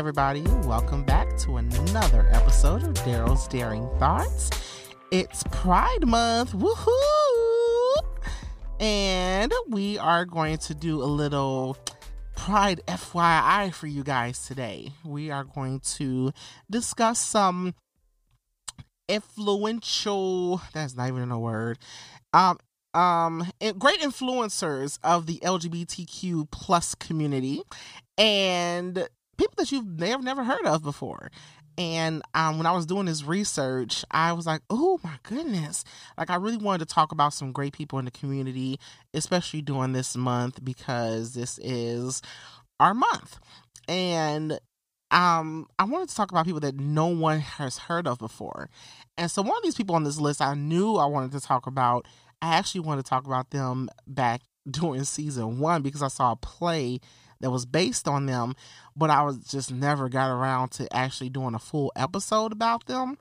everybody. Welcome back to another episode of Daryl's Daring Thoughts. It's Pride Month. Woohoo! And we are going to do a little Pride FYI for you guys today. We are going to discuss some influential, that's not even a word, um, um great influencers of the lgbtq plus community and people that you've never never heard of before and um, when I was doing this research, I was like, oh my goodness. Like, I really wanted to talk about some great people in the community, especially during this month because this is our month. And um, I wanted to talk about people that no one has heard of before. And so, one of these people on this list I knew I wanted to talk about, I actually wanted to talk about them back during season one because I saw a play that was based on them, but I was just never got around to actually doing a full episode about them.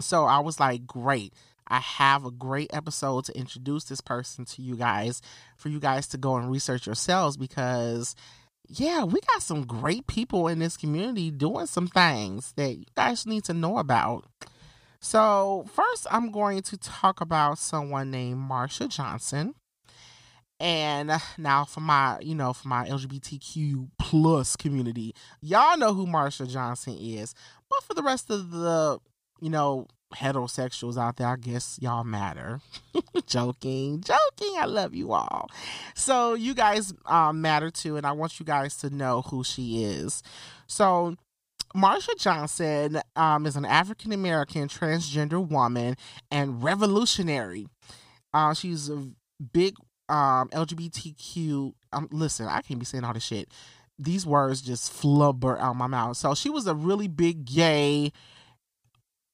So I was like, great. I have a great episode to introduce this person to you guys for you guys to go and research yourselves because yeah, we got some great people in this community doing some things that you guys need to know about. So, first, I'm going to talk about someone named Marsha Johnson. And now for my, you know, for my LGBTQ plus community, y'all know who Marsha Johnson is. But for the rest of the, you know, heterosexuals out there, I guess y'all matter. joking, joking. I love you all. So you guys um, matter too, and I want you guys to know who she is. So Marsha Johnson um, is an African American transgender woman and revolutionary. Uh, she's a big um, LGBTQ. Um, listen, I can't be saying all this shit. These words just flubber out my mouth. So she was a really big gay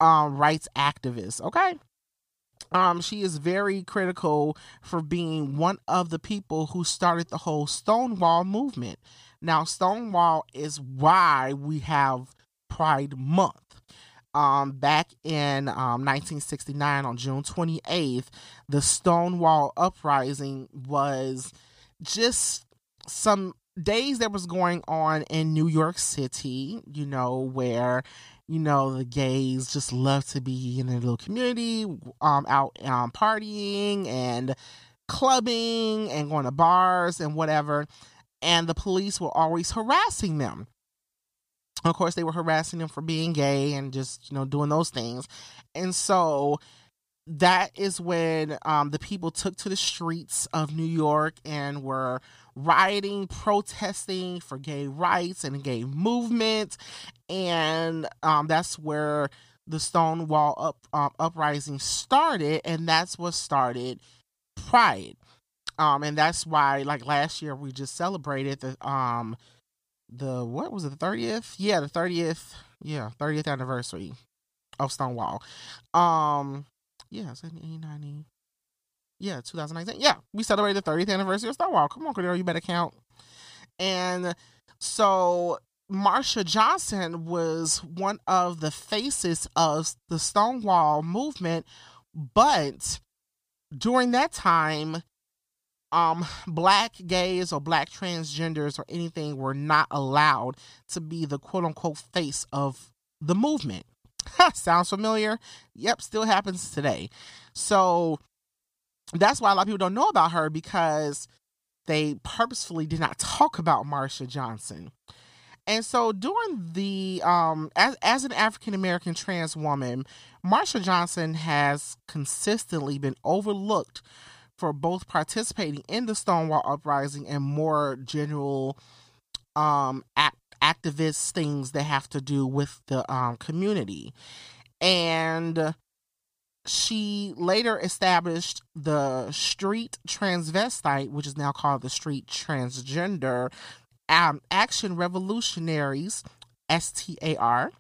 um, rights activist. Okay. Um, she is very critical for being one of the people who started the whole Stonewall movement. Now, Stonewall is why we have Pride Month um, back in um, 1969 on June 28th, the Stonewall Uprising was just some days that was going on in New York City, you know, where you know the gays just love to be in a little community, um, out um, partying and clubbing and going to bars and whatever, and the police were always harassing them. Of course, they were harassing him for being gay and just, you know, doing those things. And so that is when um, the people took to the streets of New York and were rioting, protesting for gay rights and gay movement. And um, that's where the Stonewall up, um, uprising started. And that's what started Pride. Um, and that's why, like last year, we just celebrated the um, the what was it the 30th yeah the 30th yeah 30th anniversary of stonewall. Um yeah it's 1890 yeah 2019 yeah we celebrated the 30th anniversary of stonewall. Come on Cordaro, you better count. And so Marsha Johnson was one of the faces of the Stonewall movement, but during that time, um black gays or black transgenders or anything were not allowed to be the quote unquote face of the movement. Sounds familiar? Yep, still happens today. So that's why a lot of people don't know about her because they purposefully did not talk about Marsha Johnson. And so during the um as as an African American trans woman, Marsha Johnson has consistently been overlooked for both participating in the Stonewall Uprising and more general um, act- activist things that have to do with the um, community. And she later established the Street Transvestite, which is now called the Street Transgender um, Action Revolutionaries, STAR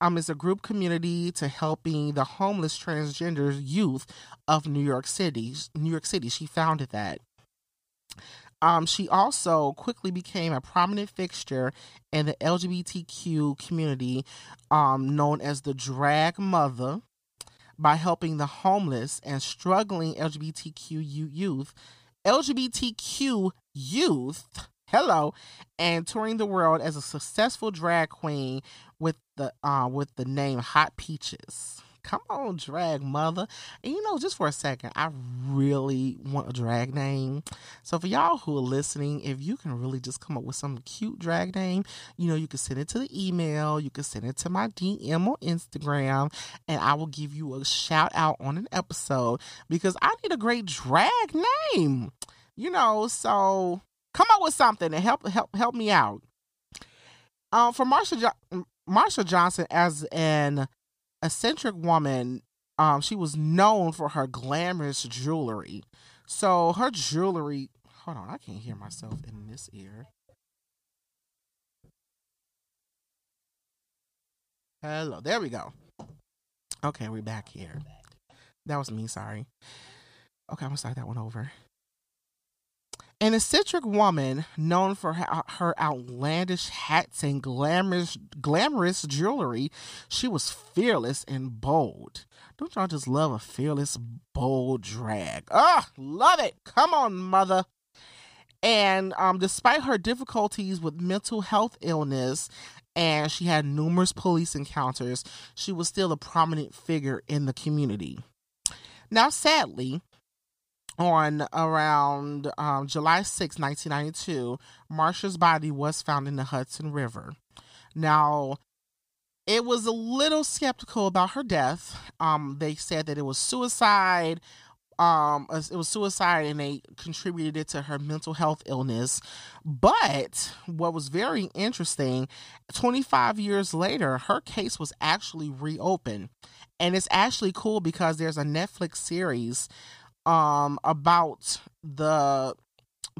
um, is a group community to helping the homeless transgender youth of New York City. New York City, she founded that. Um, she also quickly became a prominent fixture in the LGBTQ community, um, known as the Drag Mother, by helping the homeless and struggling LGBTQ youth, LGBTQ youth Hello, and touring the world as a successful drag queen the uh, with the name Hot Peaches. Come on, drag mother. And you know, just for a second, I really want a drag name. So for y'all who are listening, if you can really just come up with some cute drag name, you know, you can send it to the email, you can send it to my DM on Instagram, and I will give you a shout out on an episode because I need a great drag name. You know, so come up with something and help help help me out. Um, for Marsha Marsha Johnson as an eccentric woman, um, she was known for her glamorous jewelry. So her jewelry. Hold on, I can't hear myself in this ear. Hello, there we go. Okay, we're back here. That was me, sorry. Okay, I'm gonna start that one over. An eccentric woman known for her outlandish hats and glamorous, glamorous jewelry, she was fearless and bold. Don't y'all just love a fearless, bold drag? Ah, love it. Come on, mother. And um, despite her difficulties with mental health illness, and she had numerous police encounters, she was still a prominent figure in the community. Now, sadly, on around um, July 6, 1992, Marsha's body was found in the Hudson River. Now, it was a little skeptical about her death. Um, they said that it was suicide. Um, it was suicide, and they contributed it to her mental health illness. But what was very interesting, 25 years later, her case was actually reopened, and it's actually cool because there's a Netflix series um about the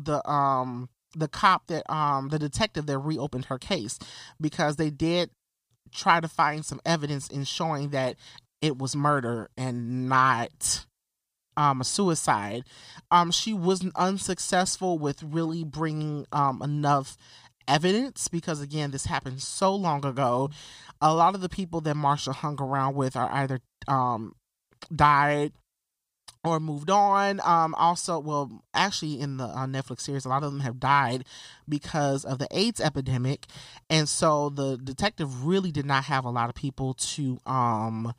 the um the cop that um the detective that reopened her case because they did try to find some evidence in showing that it was murder and not um a suicide. Um she was unsuccessful with really bringing um enough evidence because again this happened so long ago. A lot of the people that Marsha hung around with are either um died or moved on. Um, also, well, actually, in the uh, Netflix series, a lot of them have died because of the AIDS epidemic, and so the detective really did not have a lot of people to um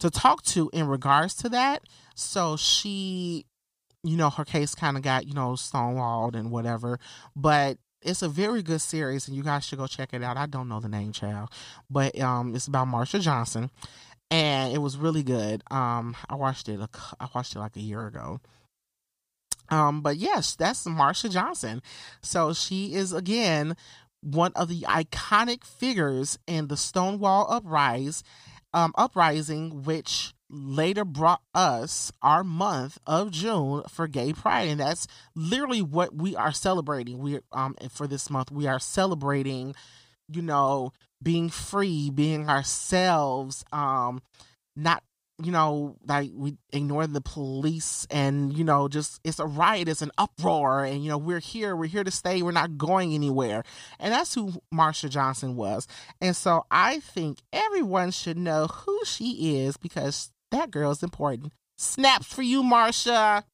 to talk to in regards to that. So she, you know, her case kind of got you know stonewalled and whatever, but. It's a very good series, and you guys should go check it out. I don't know the name, child, but um, it's about Marsha Johnson, and it was really good. Um, I watched it. I watched it like a year ago. Um, but yes, that's Marsha Johnson. So she is again one of the iconic figures in the Stonewall uprising, um, uprising, which later brought us our month of June for Gay Pride, and that's literally what we are celebrating. We um for this month we are celebrating, you know, being free, being ourselves, um, not you know, like we ignore the police and, you know, just it's a riot, it's an uproar, and you know, we're here, we're here to stay, we're not going anywhere. And that's who Marsha Johnson was. And so I think everyone should know who she is because that girl's important. Snaps for you, Marsha.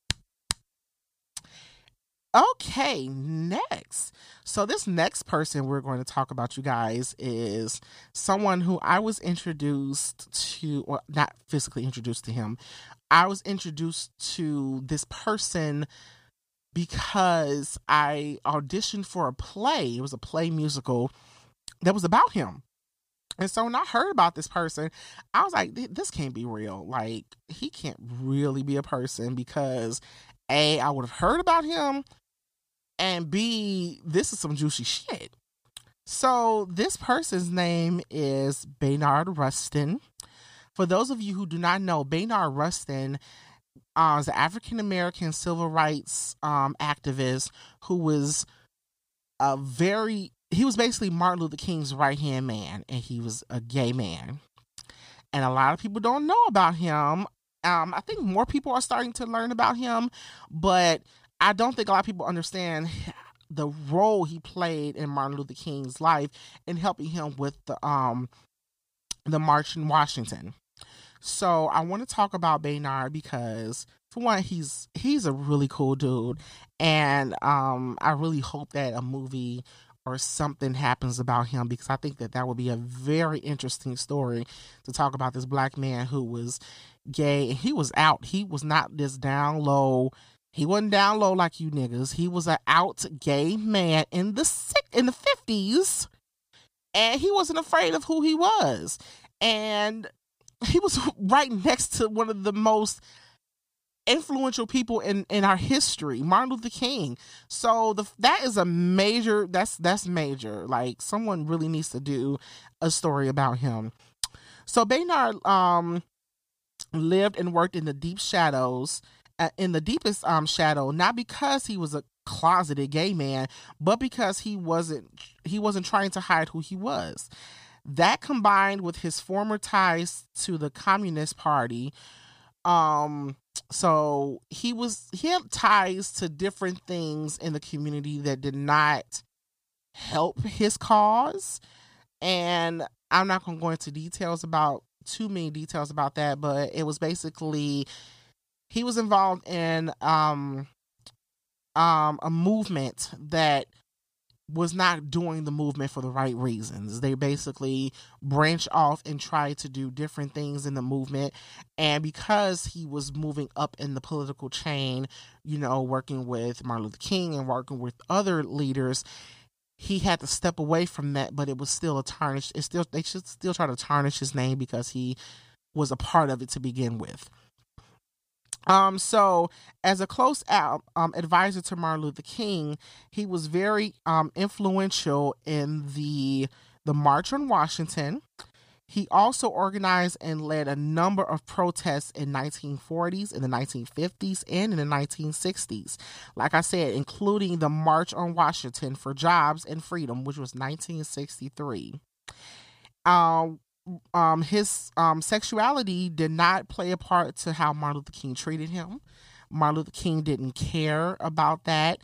Okay, next. So, this next person we're going to talk about, you guys, is someone who I was introduced to, or not physically introduced to him. I was introduced to this person because I auditioned for a play. It was a play musical that was about him. And so when I heard about this person, I was like, this can't be real. Like, he can't really be a person because A, I would have heard about him and B, this is some juicy shit. So this person's name is Baynard Rustin. For those of you who do not know, Baynard Rustin uh, is an African American civil rights um, activist who was a very he was basically Martin Luther King's right hand man, and he was a gay man. And a lot of people don't know about him. Um, I think more people are starting to learn about him, but I don't think a lot of people understand the role he played in Martin Luther King's life in helping him with the um the march in Washington. So I want to talk about Baynard because for one, he's he's a really cool dude, and um, I really hope that a movie or something happens about him because I think that that would be a very interesting story to talk about this black man who was gay and he was out. He was not this down low. He wasn't down low like you niggas. He was an out gay man in the sick in the fifties, and he wasn't afraid of who he was. And he was right next to one of the most influential people in in our history martin luther king so the that is a major that's that's major like someone really needs to do a story about him so Baynard um lived and worked in the deep shadows in the deepest um shadow not because he was a closeted gay man but because he wasn't he wasn't trying to hide who he was. That combined with his former ties to the communist party um so he was he had ties to different things in the community that did not help his cause and i'm not going to go into details about too many details about that but it was basically he was involved in um um a movement that was not doing the movement for the right reasons. They basically branched off and tried to do different things in the movement. And because he was moving up in the political chain, you know, working with Martin Luther King and working with other leaders, he had to step away from that, but it was still a tarnish. It still they should still try to tarnish his name because he was a part of it to begin with. Um, so as a close out, um, advisor to Martin Luther King, he was very um, influential in the the March on Washington. He also organized and led a number of protests in 1940s, in the 1950s, and in the 1960s. Like I said, including the March on Washington for Jobs and Freedom, which was 1963. Um, um, his um, sexuality did not play a part to how Martin Luther King treated him. Martin Luther King didn't care about that,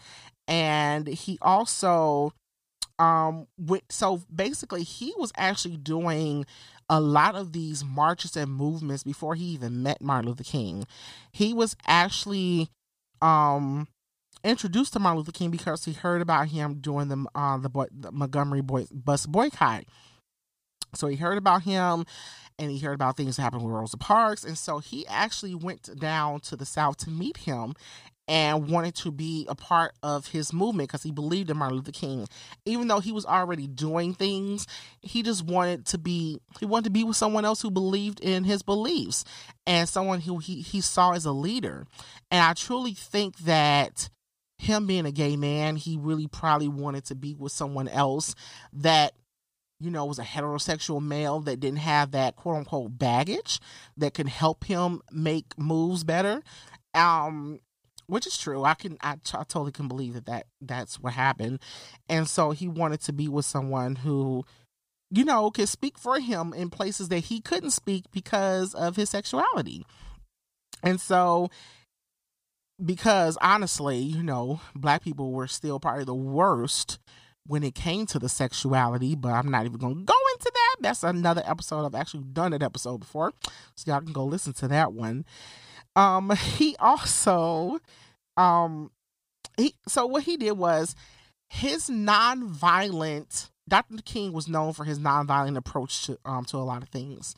and he also um with, so basically he was actually doing a lot of these marches and movements before he even met Martin Luther King. He was actually um introduced to Martin Luther King because he heard about him during the uh, the, boy, the Montgomery boy, bus boycott. So he heard about him and he heard about things that happened with Rosa Parks. And so he actually went down to the South to meet him and wanted to be a part of his movement because he believed in Martin Luther King. Even though he was already doing things, he just wanted to be he wanted to be with someone else who believed in his beliefs and someone who he, he saw as a leader. And I truly think that him being a gay man, he really probably wanted to be with someone else that you know, was a heterosexual male that didn't have that quote unquote baggage that can help him make moves better. Um, which is true. I can, I, I totally can believe that, that that's what happened. And so he wanted to be with someone who, you know, could speak for him in places that he couldn't speak because of his sexuality. And so, because honestly, you know, black people were still probably the worst when it came to the sexuality, but I'm not even going to go into that. That's another episode. I've actually done an episode before, so y'all can go listen to that one. Um, he also, um, he so what he did was his nonviolent. Dr. King was known for his nonviolent approach to um to a lot of things,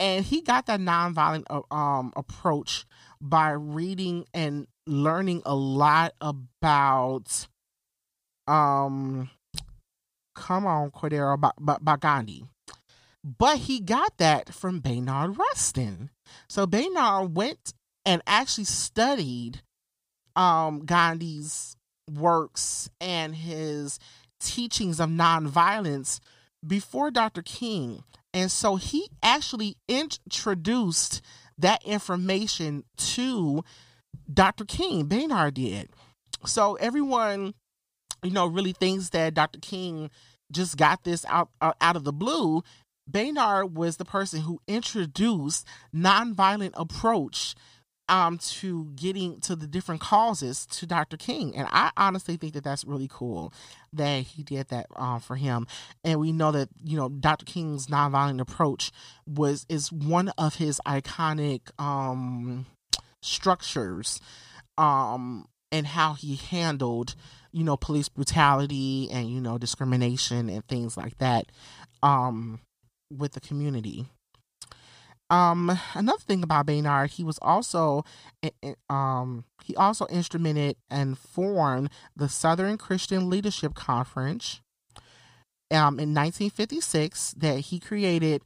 and he got that nonviolent uh, um approach by reading and learning a lot about um come on Cordaro by, Gandhi. But he got that from Baynard Rustin. So Baynard went and actually studied um Gandhi's works and his teachings of nonviolence before Dr. King. And so he actually introduced that information to Dr. King. Baynard did. So everyone you know, really thinks that Dr. King just got this out uh, out of the blue. Baynard was the person who introduced nonviolent approach um, to getting to the different causes to Dr. King, and I honestly think that that's really cool that he did that um, for him. And we know that you know Dr. King's nonviolent approach was is one of his iconic um, structures um and how he handled you know police brutality and you know discrimination and things like that um with the community um another thing about Baynard he was also um he also instrumented and formed the Southern Christian Leadership Conference um in 1956 that he created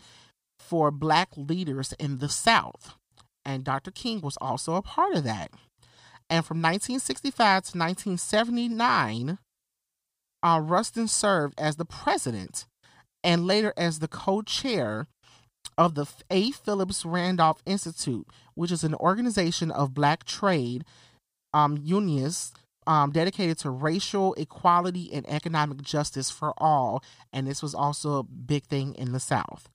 for black leaders in the South and Dr. King was also a part of that and from 1965 to 1979, uh, Rustin served as the president and later as the co chair of the A. Phillips Randolph Institute, which is an organization of black trade um, unions um, dedicated to racial equality and economic justice for all. And this was also a big thing in the South.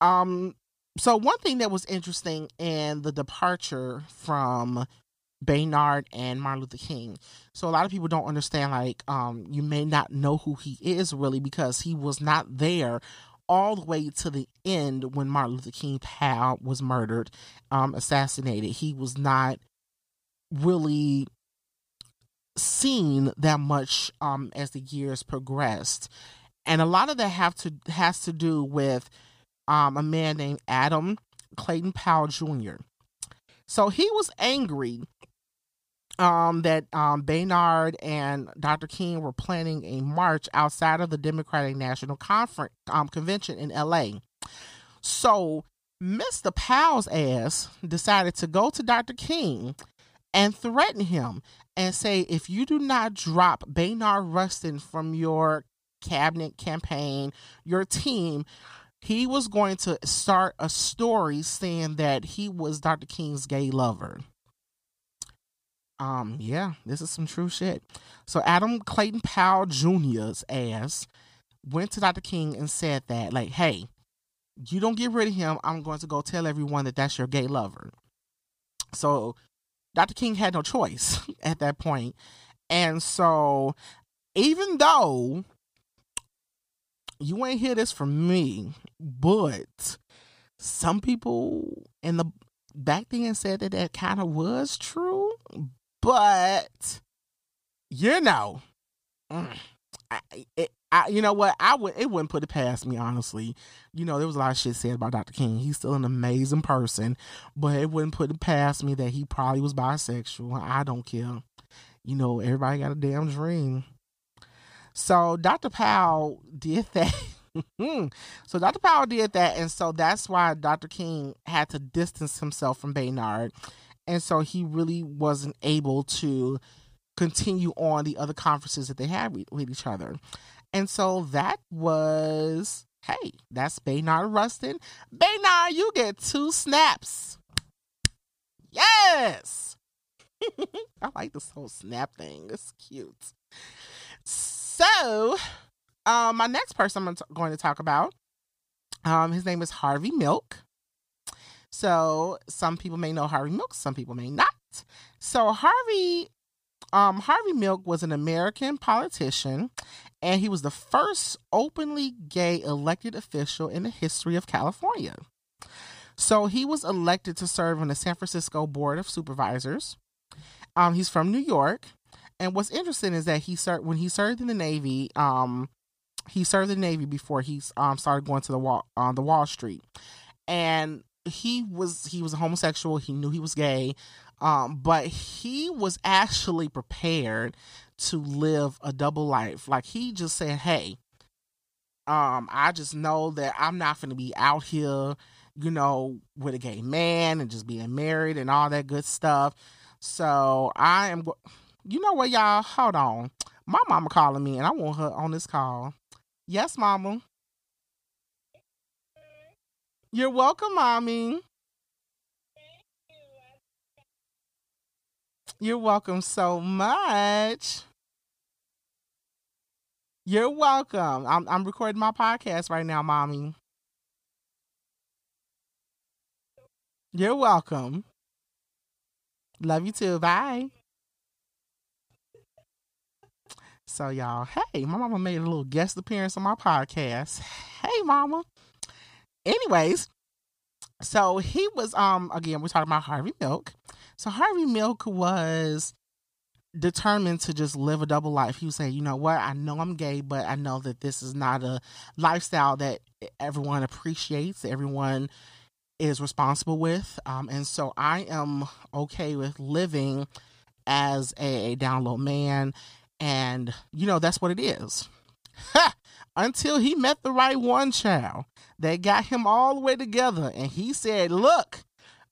Um, so one thing that was interesting in the departure from Baynard and Martin Luther King. So a lot of people don't understand like um you may not know who he is really because he was not there all the way to the end when Martin Luther King was murdered, um assassinated. He was not really seen that much um as the years progressed. And a lot of that have to has to do with um, a man named Adam Clayton Powell Jr. So he was angry um, that um, Baynard and Dr. King were planning a march outside of the Democratic National Conference um, Convention in LA. So Mr. Powell's ass decided to go to Dr. King and threaten him and say, if you do not drop Baynard Rustin from your cabinet campaign, your team, he was going to start a story saying that he was Dr. King's gay lover. Um, yeah, this is some true shit. So Adam Clayton Powell Jr.'s ass went to Dr. King and said that, like, hey, you don't get rid of him, I'm going to go tell everyone that that's your gay lover. So Dr. King had no choice at that point. And so even though you ain't hear this from me, but some people in the back then said that that kind of was true, but you know, mm, I, it, I, you know what? I would it wouldn't put it past me honestly. You know, there was a lot of shit said about Dr. King. He's still an amazing person, but it wouldn't put it past me that he probably was bisexual. I don't care. You know, everybody got a damn dream. So Dr. Powell did that. so Dr. Powell did that, and so that's why Dr. King had to distance himself from Baynard and so he really wasn't able to continue on the other conferences that they had with, each other. And so that was, hey, that's Baynard Rustin. Baynard, you get two snaps. Yes. I like this whole snap thing. It's cute. Um, my next person I'm going to talk about, um, his name is Harvey Milk. So some people may know Harvey Milk, some people may not. So Harvey um, Harvey Milk was an American politician, and he was the first openly gay elected official in the history of California. So he was elected to serve on the San Francisco Board of Supervisors. Um, he's from New York, and what's interesting is that he served when he served in the Navy. Um, he served in the Navy before he um, started going to the wall on the Wall Street, and he was he was a homosexual. He knew he was gay, um, but he was actually prepared to live a double life. Like he just said, "Hey, um, I just know that I'm not going to be out here, you know, with a gay man and just being married and all that good stuff." So I am. You know what, y'all? Hold on. My mama calling me, and I want her on this call. Yes, mama. You're welcome, mommy. You're welcome so much. You're welcome. I'm I'm recording my podcast right now, mommy. You're welcome. Love you too. Bye. So y'all, hey, my mama made a little guest appearance on my podcast. Hey, mama anyways, So he was um again we're talking about Harvey Milk. So Harvey Milk was determined to just live a double life. He was saying, you know what, I know I'm gay, but I know that this is not a lifestyle that everyone appreciates, everyone is responsible with. Um, and so I am okay with living as a, down low man. And, you know, that's what it is. Until he met the right one child that got him all the way together. And he said, Look,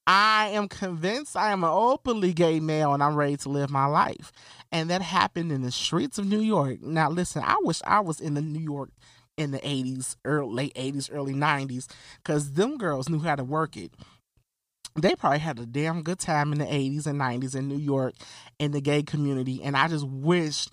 I am convinced I am an openly gay male and I'm ready to live my life. And that happened in the streets of New York. Now, listen, I wish I was in the New York in the 80s, early, late 80s, early 90s, because them girls knew how to work it. They probably had a damn good time in the 80s and 90s in New York in the gay community. And I just wished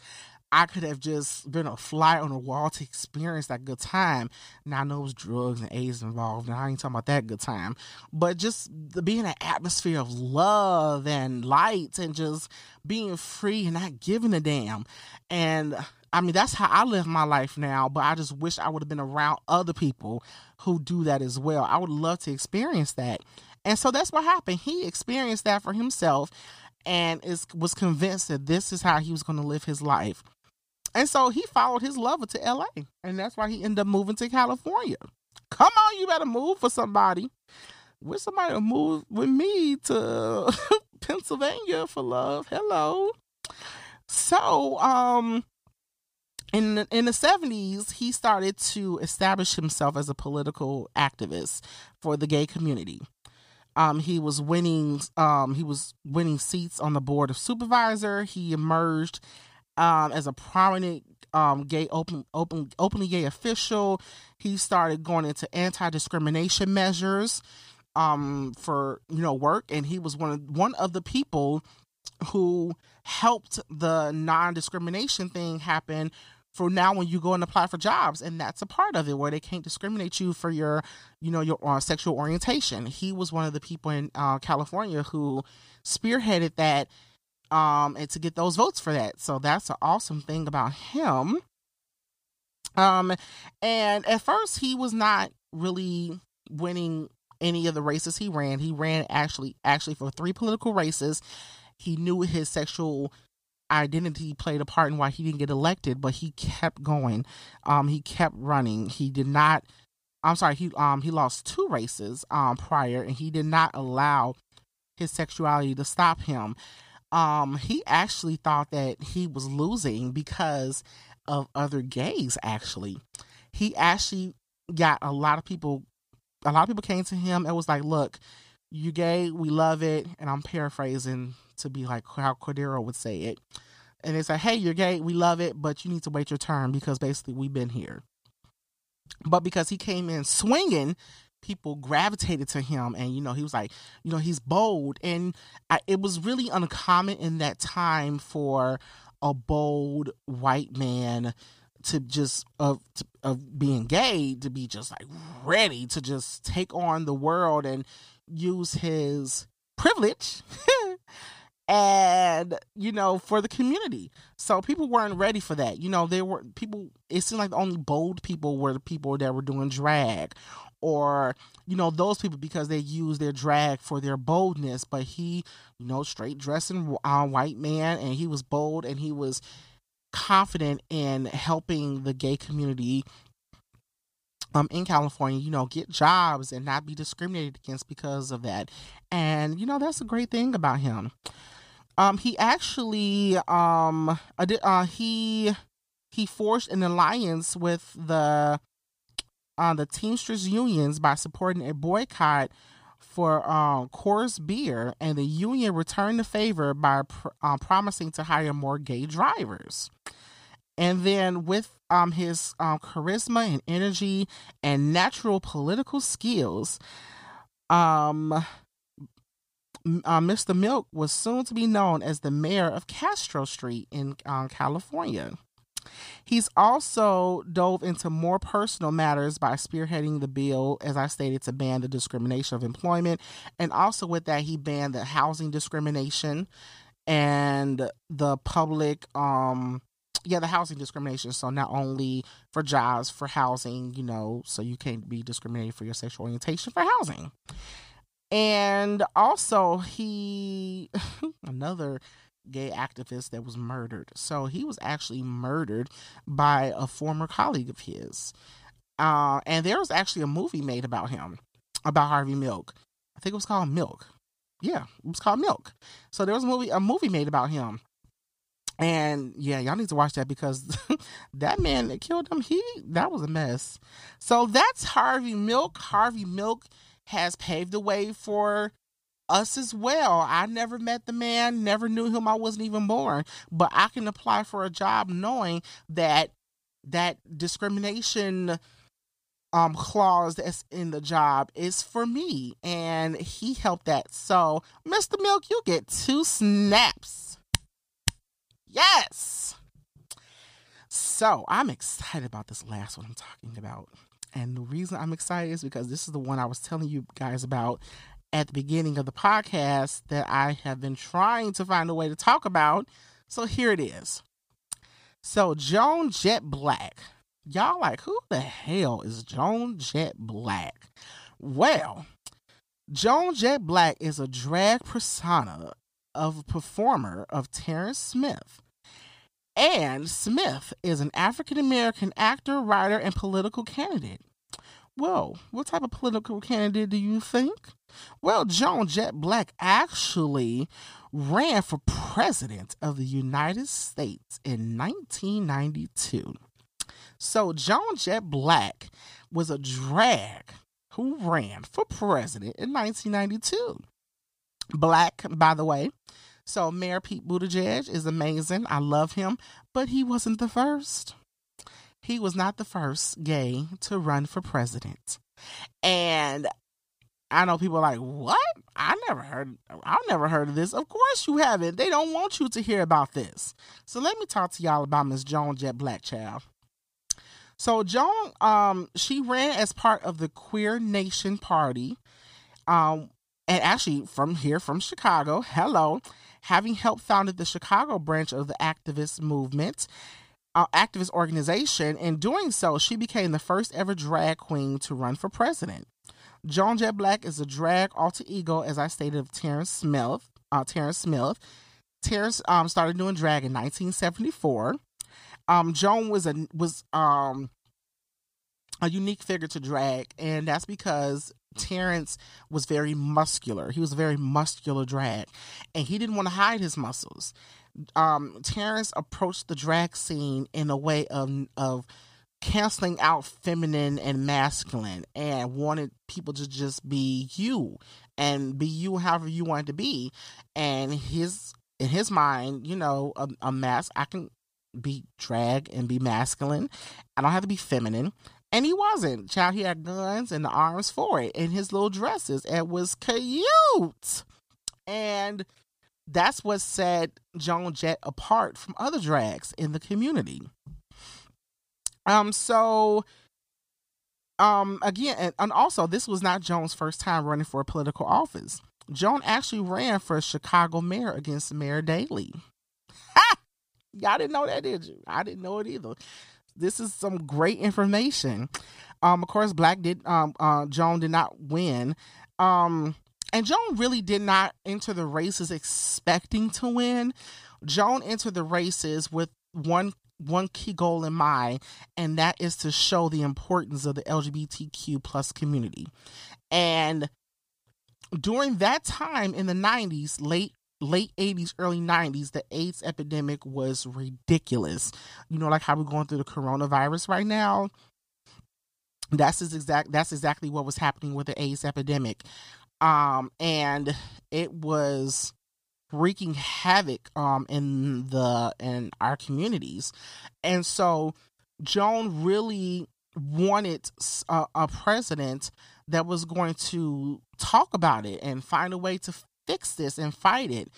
I could have just been a fly on the wall to experience that good time. Now I know it was drugs and AIDS involved, and I ain't talking about that good time, but just the, being an atmosphere of love and light and just being free and not giving a damn. And I mean, that's how I live my life now, but I just wish I would have been around other people who do that as well. I would love to experience that. And so that's what happened. He experienced that for himself and is was convinced that this is how he was going to live his life. And so he followed his lover to LA. And that's why he ended up moving to California. Come on, you better move for somebody. With somebody to move with me to Pennsylvania for love. Hello. So, um, in in the 70s, he started to establish himself as a political activist for the gay community. Um, he was winning um, he was winning seats on the board of supervisor. He emerged um, as a prominent um, gay open open openly gay official. He started going into anti discrimination measures um, for you know work, and he was one of one of the people who helped the non discrimination thing happen for now when you go and apply for jobs and that's a part of it where they can't discriminate you for your you know your uh, sexual orientation he was one of the people in uh, california who spearheaded that um, and to get those votes for that. So that's an awesome thing about him. Um, and at first he was not really winning any of the races he ran. He ran actually actually for three political races. He knew his sexual identity played a part in why he didn't get elected, but he kept going. Um, he kept running. He did not. I'm sorry. He um he lost two races um prior, and he did not allow his sexuality to stop him um, he actually thought that he was losing because of other gays, actually. He actually got a lot of people, a lot of people came to him and was like, look, you gay, we love it. And I'm paraphrasing to be like how Cordaro would say it. And they say, hey, you're gay, we love it, but you need to wait your turn because basically we've been here. But because he came in swinging, people gravitated to him and you know he was like you know he's bold and I, it was really uncommon in that time for a bold white man to just of of being gay to be just like ready to just take on the world and use his privilege and you know for the community. So people weren't ready for that. You know there were people it seemed like the only bold people were the people that were doing drag or you know those people because they use their drag for their boldness. But he you know straight dressing uh, white man and he was bold and he was confident in helping the gay community um in California, you know, get jobs and not be discriminated against because of that. And you know, that's a great thing about him. Um he actually um uh, he he forged an alliance with the uh, the Teamsters unions by supporting a boycott for uh, Coors beer, and the union returned the favor by pr- uh, promising to hire more gay drivers. And then, with um, his um, charisma and energy and natural political skills, um, uh, Mr. Milk was soon to be known as the mayor of Castro Street in uh, California. He's also dove into more personal matters by spearheading the bill, as I stated, to ban the discrimination of employment. And also with that, he banned the housing discrimination and the public, um, yeah, the housing discrimination. So not only for jobs, for housing, you know, so you can't be discriminated for your sexual orientation for housing. And also, he, another gay activist that was murdered. So he was actually murdered by a former colleague of his. Uh, and there was actually a movie made about him, about Harvey Milk. I think it was called Milk. Yeah, it was called Milk. So there was a movie, a movie made about him. And yeah, y'all need to watch that because that man that killed him, he that was a mess. So that's Harvey Milk. Harvey Milk has paved the way for us as well. I never met the man, never knew him. I wasn't even born, but I can apply for a job knowing that that discrimination um clause that's in the job is for me and he helped that. So, Mr. Milk, you get two snaps. Yes. So, I'm excited about this last one I'm talking about. And the reason I'm excited is because this is the one I was telling you guys about at the beginning of the podcast that I have been trying to find a way to talk about. So here it is. So Joan Jett Blakk. Y'all like, who the hell is Joan Jett Blakk? Well, Joan Jett Blakk is a drag persona of a performer of Terrence Smith. And Smith is an African American actor, writer, and political candidate. Whoa, what type of political candidate do you think? Well, Joan Jett Blakk actually ran for president of the United States in 1992. So, Joan Jett Blakk was a drag who ran for president in 1992. Blakk, by the way. So, Mayor Pete Buttigieg is amazing. I love him, but he wasn't the first he was not the first gay to run for president. And I know people are like, what? I never heard I never heard of this. Of course you haven't. They don't want you to hear about this. So let me talk to y'all about Miss Joan Jett Blackchild. So Joan, um, she ran as part of the Queer Nation Party. Um, and actually from here from Chicago, hello, having helped founded the Chicago branch of the activist movement uh, activist organization. In doing so, she became the first ever drag queen to run for president. Joan Jett Blakk is a drag alter ego, as I stated, of Terrence Smith. Uh, Terrence Smith. Terrence um, started doing drag in 1974. Um, Joan was a was um a unique figure to drag, and that's because Terrence was very muscular. He was a very muscular drag, and he didn't want to hide his muscles. Um, Terrence approached the drag scene in a way of of canceling out feminine and masculine and wanted people to just be you and be you however you wanted to be. And his in his mind you know a, a mask i can be drag and be masculine. I don't have to be feminine and he wasn't child he had guns and the arms for it in his little dresses and was cute and that's what set Joan Jett apart from other drags in the community. Um, so um again and, and also this was not Joan's first time running for a political office. Joan actually ran for Chicago mayor against Mayor Daley. Ha! Y'all didn't know that, did you? I didn't know it either. This is some great information. Um, of course, Blakk did um uh Joan did not win. Um and Joan really did not enter the races expecting to win. Joan entered the races with one one key goal in mind, and that is to show the importance of the LGBTQ plus community. And during that time in the 90s, late late 80s early 90s the aids epidemic was ridiculous. You know like how we're going through the coronavirus right now that's exact that's exactly what was happening with the AIDS epidemic. Um, and it was wreaking havoc um in the in our communities. And so joan really wanted a, a, president that was going to talk about it and find a way to fix this and fight it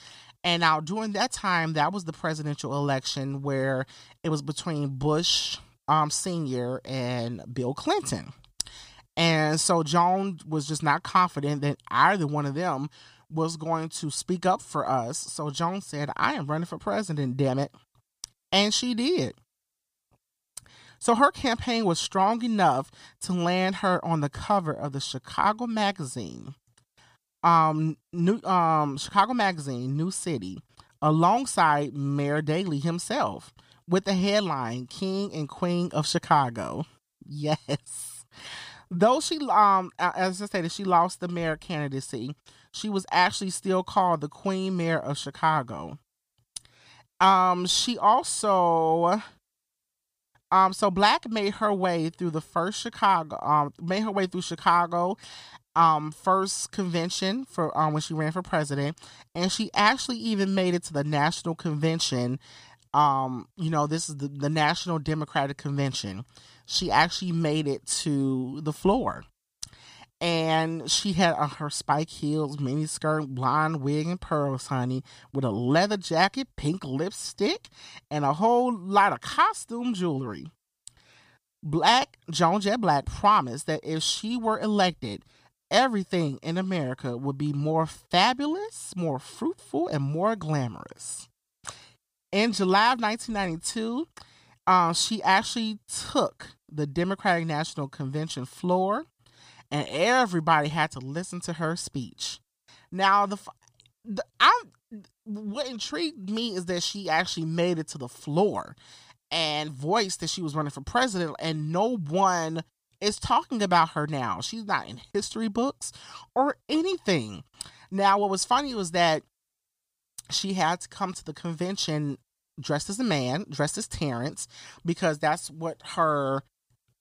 and now during that time that was the presidential election where it was between bush um senior and bill clinton and so Joan was just not confident that either one of them was going to speak up for us. So Joan said, I am running for president, damn it. And she did. So her campaign was strong enough to land her on the cover of the Chicago magazine. Um, New um, Chicago Magazine, New City, alongside Mayor Daley himself, with the headline "King and Queen of Chicago." Yes. Though she, um, as I stated, she lost the mayor candidacy. She was actually still called the Queen Mayor of Chicago. Um, she also, um, so Blakk made her way through the first Chicago, um, made her way through Chicago, um, first convention for um when she ran for president, and she actually even made it to the national convention. Um, you know, this is the, the National Democratic Convention she actually made it to the floor. And she had her spike heels, mini skirt, blonde wig, and pearls, honey, with a leather jacket, pink lipstick, and a whole lot of costume jewelry. Blakk, Joan Jett Blakk promised that if she were elected, everything in America would be more fabulous, more fruitful, and more glamorous. In July of 1992, um, she actually took the Democratic National Convention floor, and everybody had to listen to her speech. Now, the, the I what intrigued me is that she actually made it to the floor and voiced that she was running for president, and no one is talking about her now. She's not in history books or anything. Now, what was funny was that she had to come to the convention dressed as a man, dressed as Terrence, because that's what her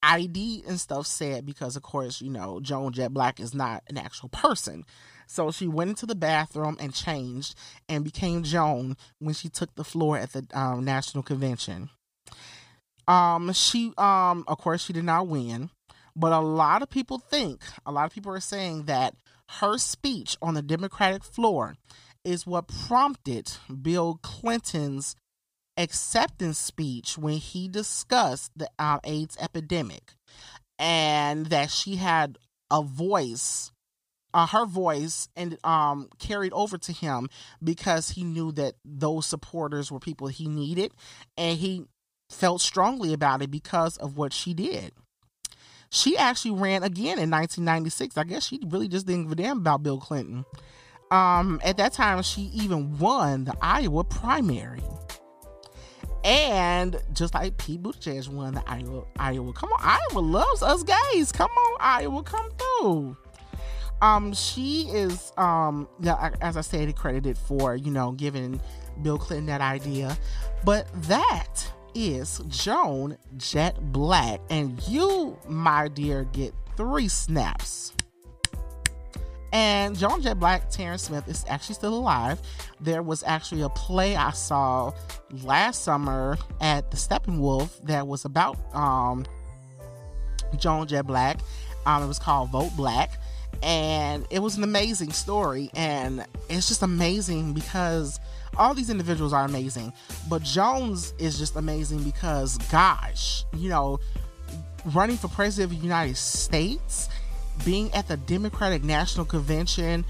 ID and stuff said because of course, you know, Joan Jett Blakk is not an actual person. So she went into the bathroom and changed and became Joan when she took the floor at the um, national convention. Um, she um, of course, she did not win, but a lot of people think, a lot of people are saying that her speech on the Democratic floor is what prompted Bill Clinton's acceptance speech when he discussed the uh, AIDS epidemic and that she had a voice uh, her voice and um carried over to him because he knew that those supporters were people he needed and he felt strongly about it because of what she did. She actually ran again in 1996. I guess she really just didn't give a damn about Bill Clinton. Um, at that time, she even won the Iowa primary. And just like Pete Buttigieg won the Iowa, Iowa. Come on, Iowa loves us gays. Come on, Iowa, come through. Um, she is um, as I said, credited for you know giving Bill Clinton that idea, but that is Joan Jett Blakk, and you, my dear, get three snaps. And Joan Jett Blakk, Terrence Smith is actually still alive. There was actually a play I saw last summer at the Steppenwolf that was about um, Joan Jett Blakk. Um, it was called Vote Black. And it was an amazing story. And it's just amazing because all these individuals are amazing. But Jones is just amazing because, gosh, you know, running for president of the United States being at the Democratic National Convention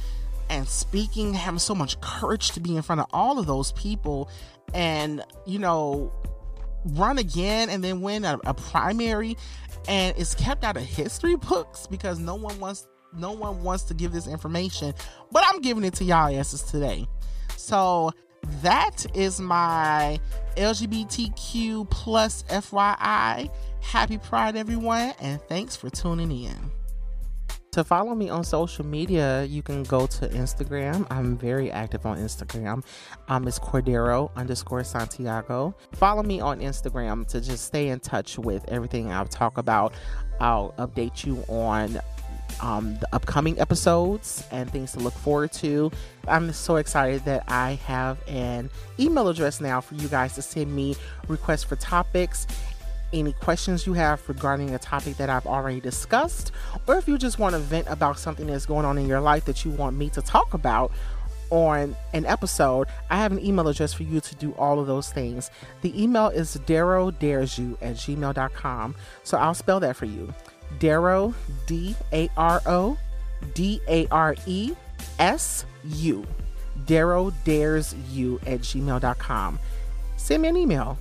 and speaking, having so much courage to be in front of all of those people and, you know, run again and then win a, a primary and it's kept out of history books because no one wants no one wants to give this information but i'm giving it to y'all asses today so that is my lgbtq plus fyi happy pride everyone and thanks for tuning in to follow me on social media, you can go to Instagram. I'm very active on Instagram. It's Cordaro underscore Santiago. Follow me on Instagram to just stay in touch with everything I'll talk about. I'll update you on um, the upcoming episodes and things to look forward to. I'm so excited that I have an email address now for you guys to send me requests for topics any questions you have regarding a topic that I've already discussed, or if you just want to vent about something that's going on in your life that you want me to talk about on an episode, I have an email address for you to do all of those things. The email is Daro Dares You at gmail.com. So I'll spell that for you. Daro, D A R O D A R E S U. Daro Dares You at gmail.com. Send me an email